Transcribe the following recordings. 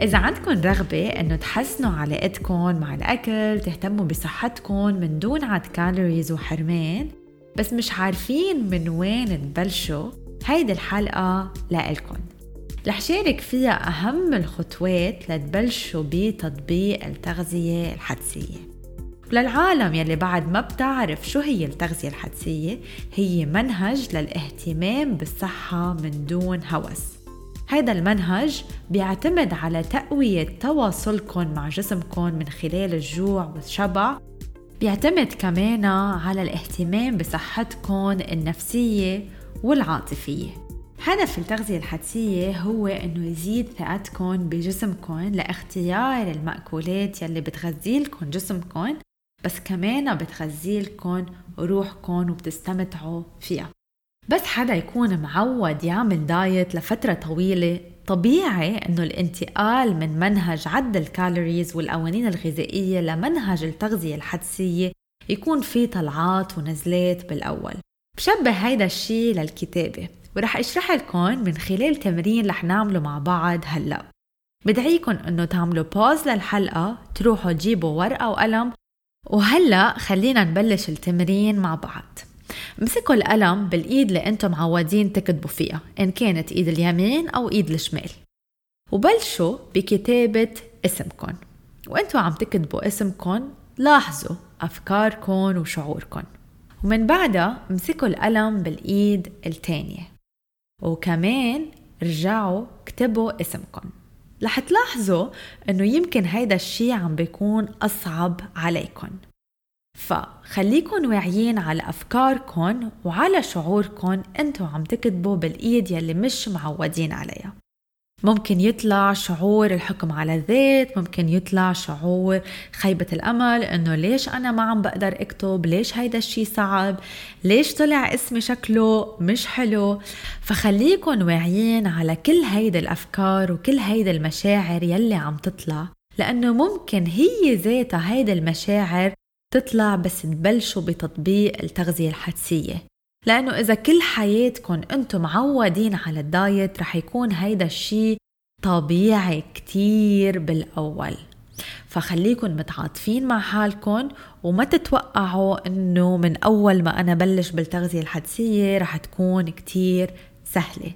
إذا عندكم رغبة إنه تحسنوا علاقتكم مع الأكل تهتموا بصحتكم من دون عد كالوريز وحرمان بس مش عارفين من وين تبلشوا هيدي الحلقة لإلكن رح شارك فيها أهم الخطوات لتبلشوا بتطبيق التغذية الحدسية. وللعالم يلي بعد ما بتعرف شو هي التغذية الحدسية هي منهج للاهتمام بالصحة من دون هوس. هذا المنهج بيعتمد على تقوية تواصلكم مع جسمكم من خلال الجوع والشبع. بيعتمد كمان على الاهتمام بصحتكم النفسية والعاطفية. هدف التغذية الحدسية هو إنه يزيد ثقتكم بجسمكم لإختيار المأكولات يلي بتغذيلكم جسمكم بس كمان بتغذيلكم روحكم وبتستمتعوا فيها. بس حدا يكون معود يعمل diet لفترة طويلة طبيعي إنه الانتقال من منهج عد ال calories والقوانين الغذائية لمنهج التغذية الحدسية يكون في طلعات ونزلات بالأول. بشبه هيدا الشي للكتابة ورح أشرح لكم من خلال تمرين رح نعمله مع بعض هلأ. بدعيكم إنه تعملوا pause للحلقة تروحوا تجيبوا ورقة وقلم وهلأ خلينا نبلش التمرين مع بعض. امسكوا القلم بالإيد اللي أنتم معودين تكتبوا فيها إن كانت إيد اليمين أو إيد الشمال. وبلشوا بكتابة اسمكم وأنتوا عم تكتبوا اسمكم لاحظوا افكاركم وشعوركم ومن بعدها امسكوا القلم بالإيد التانية وكمان رجعوا اكتبوا اسمكم رح تلاحظوا إنه يمكن هيدا الشي عم بيكون أصعب عليكم فخليكن واعيين على أفكاركن وعلى شعوركن أنتو عم تكتبوا بالإيد يلي مش معودين عليها. ممكن يطلع شعور الحكم على الذات ممكن يطلع شعور خيبة الأمل إنه ليش أنا ما عم بقدر أكتب؟ ليش هيدا الشي صعب؟ ليش طلع اسمي شكله مش حلو؟ فخليكن واعيين على كل هيدا الأفكار وكل هيدا المشاعر يلي عم تطلع لأنه ممكن هي ذاتها هيدا المشاعر تطلع بس تبلشوا بتطبيق التغذية الحدسية. لأنه إذا كل حياتكم أنتم معودين على الدايت رح يكون هيدا الشي طبيعي كتير بالأول. فخليكن متعاطفين مع حالكم وما تتوقعوا إنه من أول ما أنا بلش بالتغذية الحدسية رح تكون كتير سهلة.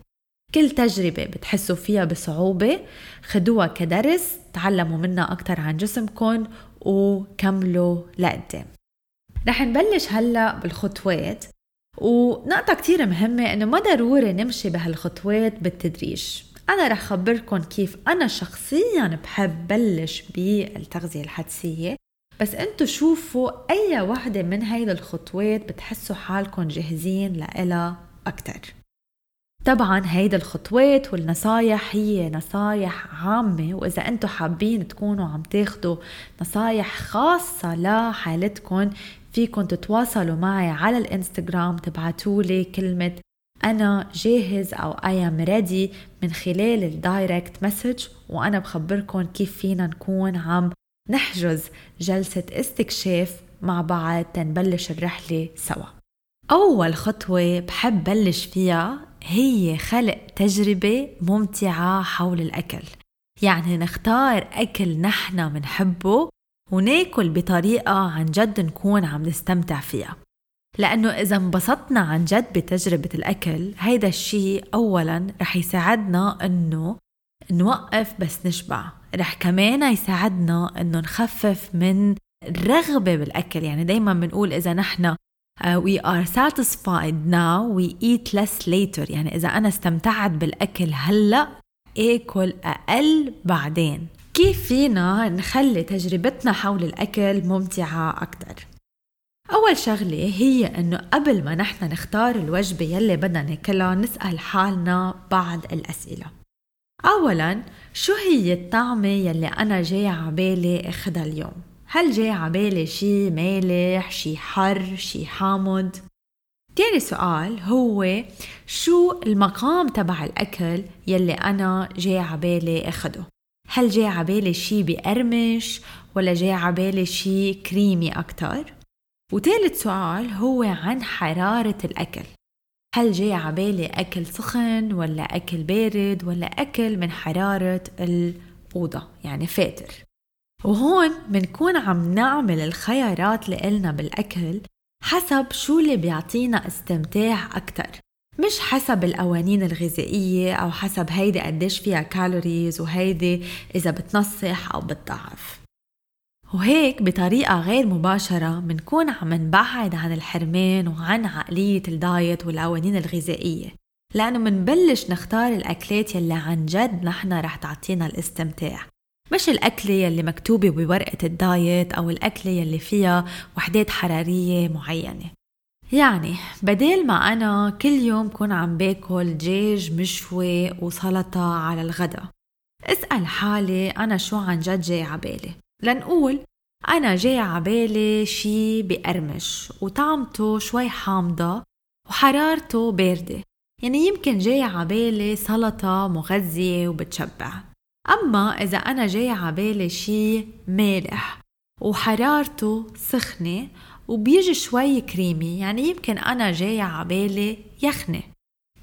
كل تجربة بتحسوا فيها بصعوبة خدوها كدرس تعلموا منها أكتر عن جسمكم وكملوا لقدام. رح نبلش هلأ بالخطوات. ونقطة كتير مهمة إنه ما ضروري نمشي بهالخطوات بالتدريج. أنا رح خبركن كيف أنا شخصيا بحب بلش بالتغذية الحدسية بس انتو شوفوا أي وحدة من هيدا الخطوات بتحسوا حالكم جاهزين لإلها أكتر. طبعا هيدا الخطوات والنصايح هي نصايح عامة وإذا أنتم حابين تكونوا عم تاخدوا نصايح خاصة لحالتكم فيكن تتواصلوا معي على الإنستغرام تبعتولي كلمة أنا جاهز أو I am ready من خلال ال direct message وأنا بخبركم كيف فينا نكون عم نحجز جلسة استكشاف مع بعض تنبلش الرحلة سوا. أول خطوة بحب بلش فيها هي خلق تجربة ممتعة حول الأكل. يعني نختار أكل نحن منحبه وناكل بطريقة عن جد نكون عم نستمتع فيها. لأنه إذا انبسطنا عن جد بتجربة الأكل هيدا الشيء أولا رح يساعدنا أنه نوقف بس نشبع. رح كمان يساعدنا أنه نخفف من الرغبة بالأكل. يعني دايما بنقول إذا نحن uh, we are satisfied now we eat less later. يعني إذا أنا استمتعت بالأكل هلأ آكل أقل بعدين. كيف فينا نخلي تجربتنا حول الأكل ممتعة أكتر؟ أول شغلة هي إنه قبل ما نحن نختار الوجبة يلي بدنا ناكلها نسأل حالنا بعض الأسئلة أولا شو هي الطعمة يلي أنا جاي عبالي أخدها اليوم؟ هل جاي عبالي شي مالح شي حر شي حامض تاني سؤال هو شو المقام تبع الأكل يلي أنا جاي عبالي أخده هل جاي عبالي شي بقرمش ولا جاي عبالي شي كريمي أكتر؟ وثالث سؤال هو عن حرارة الأكل. هل جاي عبالي أكل سخن ولا أكل بارد ولا أكل من حرارة الأوضة؟ يعني فاتر. وهون بنكون عم نعمل الخيارات لإلنا بالأكل حسب شو اللي بيعطينا استمتاع أكتر. مش حسب القوانين الغذائية أو حسب هيدي قديش فيها calories وهيدي إذا بتنصح أو بتضعف. وهيك بطريقة غير مباشرة منكون عم نبعد عن الحرمان وعن عقلية ال diet والقوانين الغذائية. لأنه منبلش نختار الأكلات يلي عن جد نحن رح تعطينا الاستمتاع. مش الأكلة يلي مكتوبة بورقة الدايت أو الأكلة يلي فيها وحدات حرارية معينة. يعني بدل ما أنا كل يوم كون عم باكل دجاج مشوي وسلطة على الغداء اسأل حالي أنا شو عن جد جاي عبالي لنقول أنا جاي عبالي شي بقرمش وطعمته شوي حامضة وحرارته باردة. يعني يمكن جاي عبالي سلطة مغذية وبتشبع. أما إذا أنا جاي عبالي شي مالح وحرارته سخنة وبيجي شوي كريمي يعني يمكن أنا جاي عبالي يخنة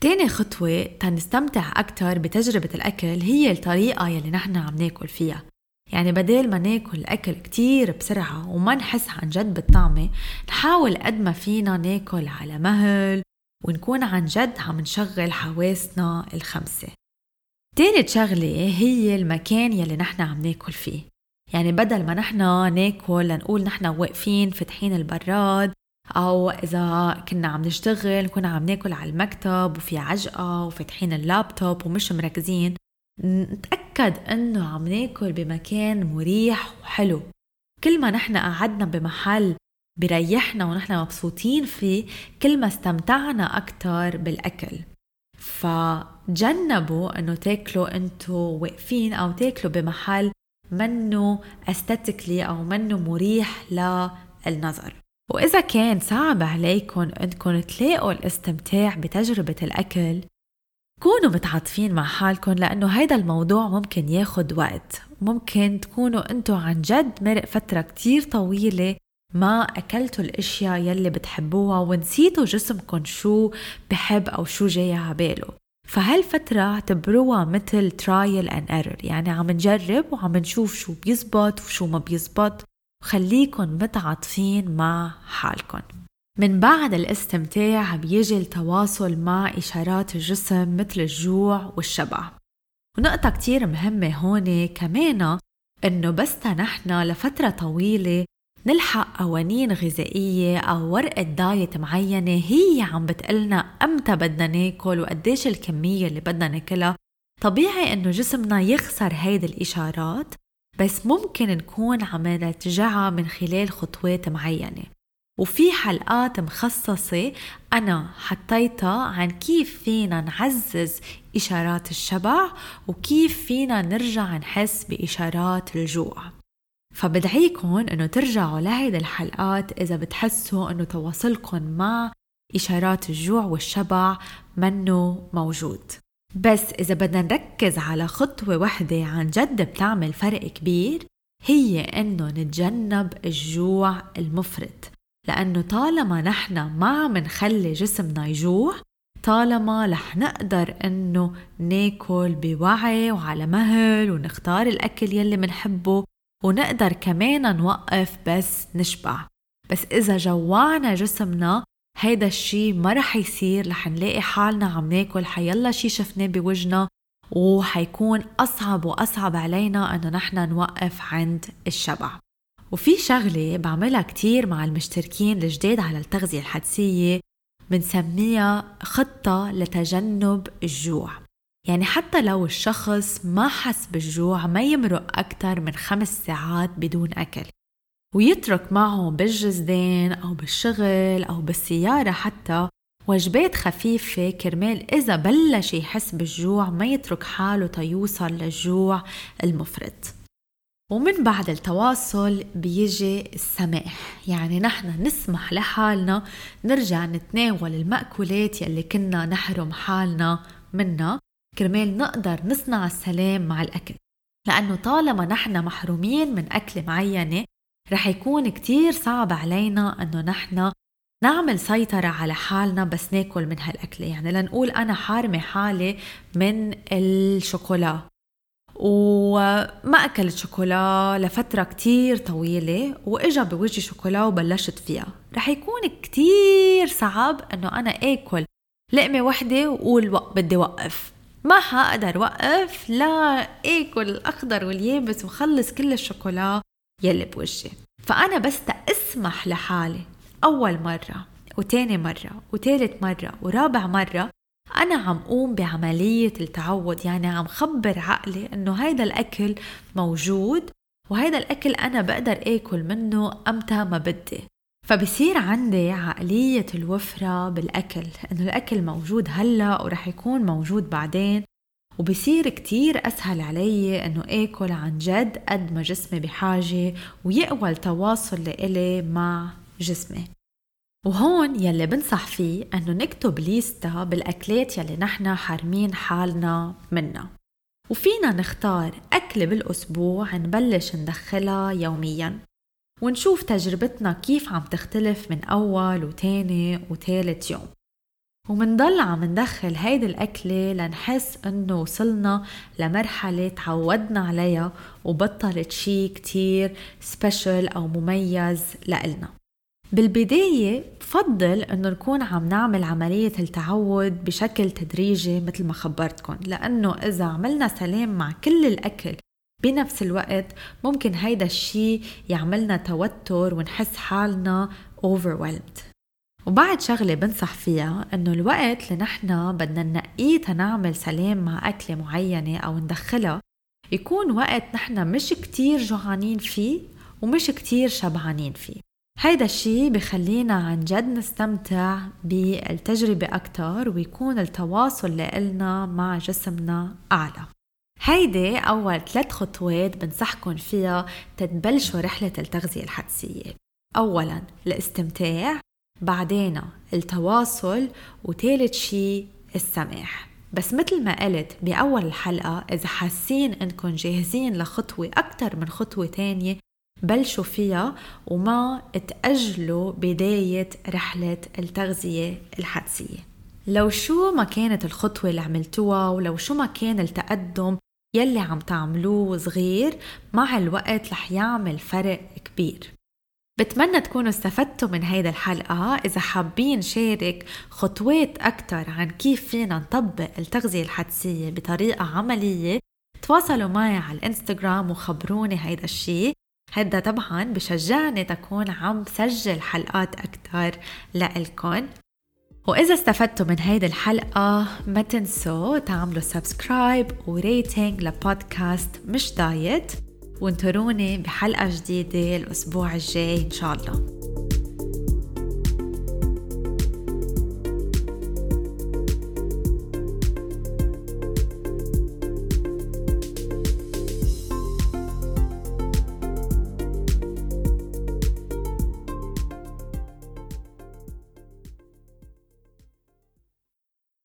تاني خطوة تنستمتع أكتر بتجربة الأكل هي الطريقة يلي نحن عم ناكل فيها. يعني بدل ما ناكل الأكل كتير بسرعة وما نحس عن جد بالطعمة نحاول قد ما فينا ناكل على مهل ونكون عن جد عم نشغل حواسنا الخمسة. تالت شغلة هي المكان يلي نحن عم ناكل فيه. يعني بدل ما نحن ناكل لنقول نحن واقفين فاتحين البراد أو إذا كنا عم نشتغل كنا عم ناكل على المكتب وفي عجقة وفاتحين اللابتوب ومش مركزين نتأكد إنه عم ناكل بمكان مريح وحلو. كل ما نحن قعدنا بمحل بريحنا ونحن مبسوطين فيه كل ما استمتعنا أكتر بالأكل. فجنبوا إنه تاكلوا انتو واقفين أو تاكلوا بمحل منه استاتيكلي أو منه مريح للنظر. وإذا كان صعب عليكم إنكم تلاقوا الاستمتاع بتجربة الأكل كونوا متعاطفين مع حالكم لأنه هيدا الموضوع ممكن ياخد وقت. ممكن تكونوا انتو عن جد مرق فترة كتير طويلة ما أكلتوا الأشياء يلي بتحبوها ونسيتوا جسمكم شو بحب أو شو جاي عباله فهالفترة اعتبروها مثل ترايل and error يعني عم نجرب وعم نشوف شو بيزبط وشو ما بيزبط. وخليكن متعاطفين مع حالكن. من بعد الاستمتاع بيجي التواصل مع إشارات الجسم مثل الجوع والشبع. ونقطة كتير مهمة هون كمان إنه بس نحن لفترة طويلة نلحق قوانين غذائية أو ورقة دايت معينة هي عم بتقلنا أمتى بدنا ناكل وقديش الكمية اللي بدنا ناكلها. طبيعي إنه جسمنا يخسر هيدي الإشارات بس ممكن نكون عم نرجعها من خلال خطوات معينة. وفي حلقات مخصصة أنا حطيتها عن كيف فينا نعزز إشارات الشبع وكيف فينا نرجع نحس بإشارات الجوع. فبدعيكم إنه ترجعوا لهيدي الحلقات إذا بتحسوا إنه تواصلكم مع إشارات الجوع والشبع منه موجود. بس إذا بدنا نركز على خطوة وحده عن جد بتعمل فرق كبير هي إنه نتجنب الجوع المفرط. لأنه طالما نحن ما عم نخلي جسمنا يجوع طالما رح نقدر إنه ناكل بوعي وعلى مهل ونختار الأكل يلي منحبه ونقدر كمان نوقف بس نشبع. بس إذا جوعنا جسمنا هيدا الشي ما رح يصير رح نلاقي حالنا عم ناكل. حيلا شي شفناه بوجنا وحيكون أصعب وأصعب علينا أنه نحن نوقف عند الشبع. وفي شغلة بعملها كتير مع المشتركين الجداد على التغذية الحدسية بنسميها خطة لتجنب الجوع. يعني حتى لو الشخص ما حس بالجوع ما يمرق أكثر من خمس ساعات بدون أكل. ويترك معه بالجزدان أو بالشغل أو بالسيارة حتى وجبات خفيفة كرمال إذا بلش يحس بالجوع ما يترك حاله تيوصل للجوع المفرط. ومن بعد التواصل بيجي السماح. يعني نحن نسمح لحالنا نرجع نتناول المأكولات يلي كنا نحرم حالنا منها. كرمال نقدر نصنع السلام مع الأكل. لأنه طالما نحن محرومين من أكلة معينة رح يكون كتير صعب علينا إنه نحن نعمل سيطرة على حالنا بس ناكل من هالأكلة. يعني لنقول أنا حارمة حالي من الشوكولا. وما أكلت شوكولا لفترة كتير طويلة وإجا بوجهي شوكولا وبلشت فيها. رح يكون كتير صعب أنه أنا آكل لقمة وحدة وقول بدي وقف. ما حقدر وقف لا آكل الأخضر واليابس وخلص كل الشوكولا يلي بوجهي. فأنا بس تأسمح لحالي. أول مرة وتاني مرة وتالت مرة ورابع مرة أنا عم قوم بعملية التعود يعني عم خبر عقلي إنه هيدا الأكل موجود وهيدا الأكل أنا بقدر آكل منه أمتى ما بدي. فبصير عندي عقلية الوفرة بالأكل إنه الأكل موجود هلأ ورح يكون موجود بعدين وبصير كتير أسهل علي إنه آكل عن جد قد ما جسمي بحاجة ويقوى التواصل لإلي مع جسمي. وهون يلي بنصح فيه إنه نكتب ليستا بالأكلات يلي نحن حارمين حالنا منها. وفينا نختار أكلة بالأسبوع نبلش ندخلها يوميا. ونشوف تجربتنا كيف عم تختلف من أول وتاني وتالت يوم. ومنضل عم ندخل هيدي الأكلة لنحس إنه وصلنا لمرحلة تعودنا عليها وبطلت شي كتير سبيشل أو مميز لإلنا. بالبداية بفضل إنه نكون عم نعمل عملية التعود بشكل تدريجي مثل ما خبرتكم لأنه إذا عملنا سلام مع كل الأكل بنفس الوقت ممكن هيدا الشي يعملنا توتر ونحس حالنا overwhelmed. وبعد شغلة بنصح فيها إنه الوقت اللي نحن بدنا ننقيه تنعمل سلام مع أكلة معينة أو ندخلها يكون وقت نحن مش كتير جوعانين فيه ومش كتير شبعانين فيه. هيدا الشي بخلينا عن جد نستمتع بالتجربة أكتر ويكون التواصل لإلنا مع جسمنا أعلى. هيدي أول ثلاث خطوات بنصحكم فيها تتبلشوا رحلة التغذية الحدسية. أولا الاستمتاع بعدين التواصل وثالث شي السماح. بس مثل ما قلت بأول الحلقة إذا حاسين إنكم جاهزين لخطوة أكتر من خطوة تانية بلشوا فيها وما تأجلوا بداية رحلة التغذية الحدسية. لو شو ما كانت الخطوة اللي عملتوها ولو شو ما كان التقدم يلي عم تعملوه صغير مع الوقت رح يعمل فرق كبير. بتمنى تكونوا استفدتوا من هيدا الحلقة. إذا حابين شارك خطوات أكتر عن كيف فينا نطبق التغذية الحدسية بطريقة عملية تواصلوا معي على الإنستغرام وخبروني هيدا الشي. هيدا طبعا بشجعني تكون عم سجل حلقات أكتر لإلكن. وإذا استفدتوا من هيدي الحلقة ما تنسوا تعملوا subscribe و rating لبودكاست مش diet وانطروني بحلقة جديدة الأسبوع الجاي إن شاء الله.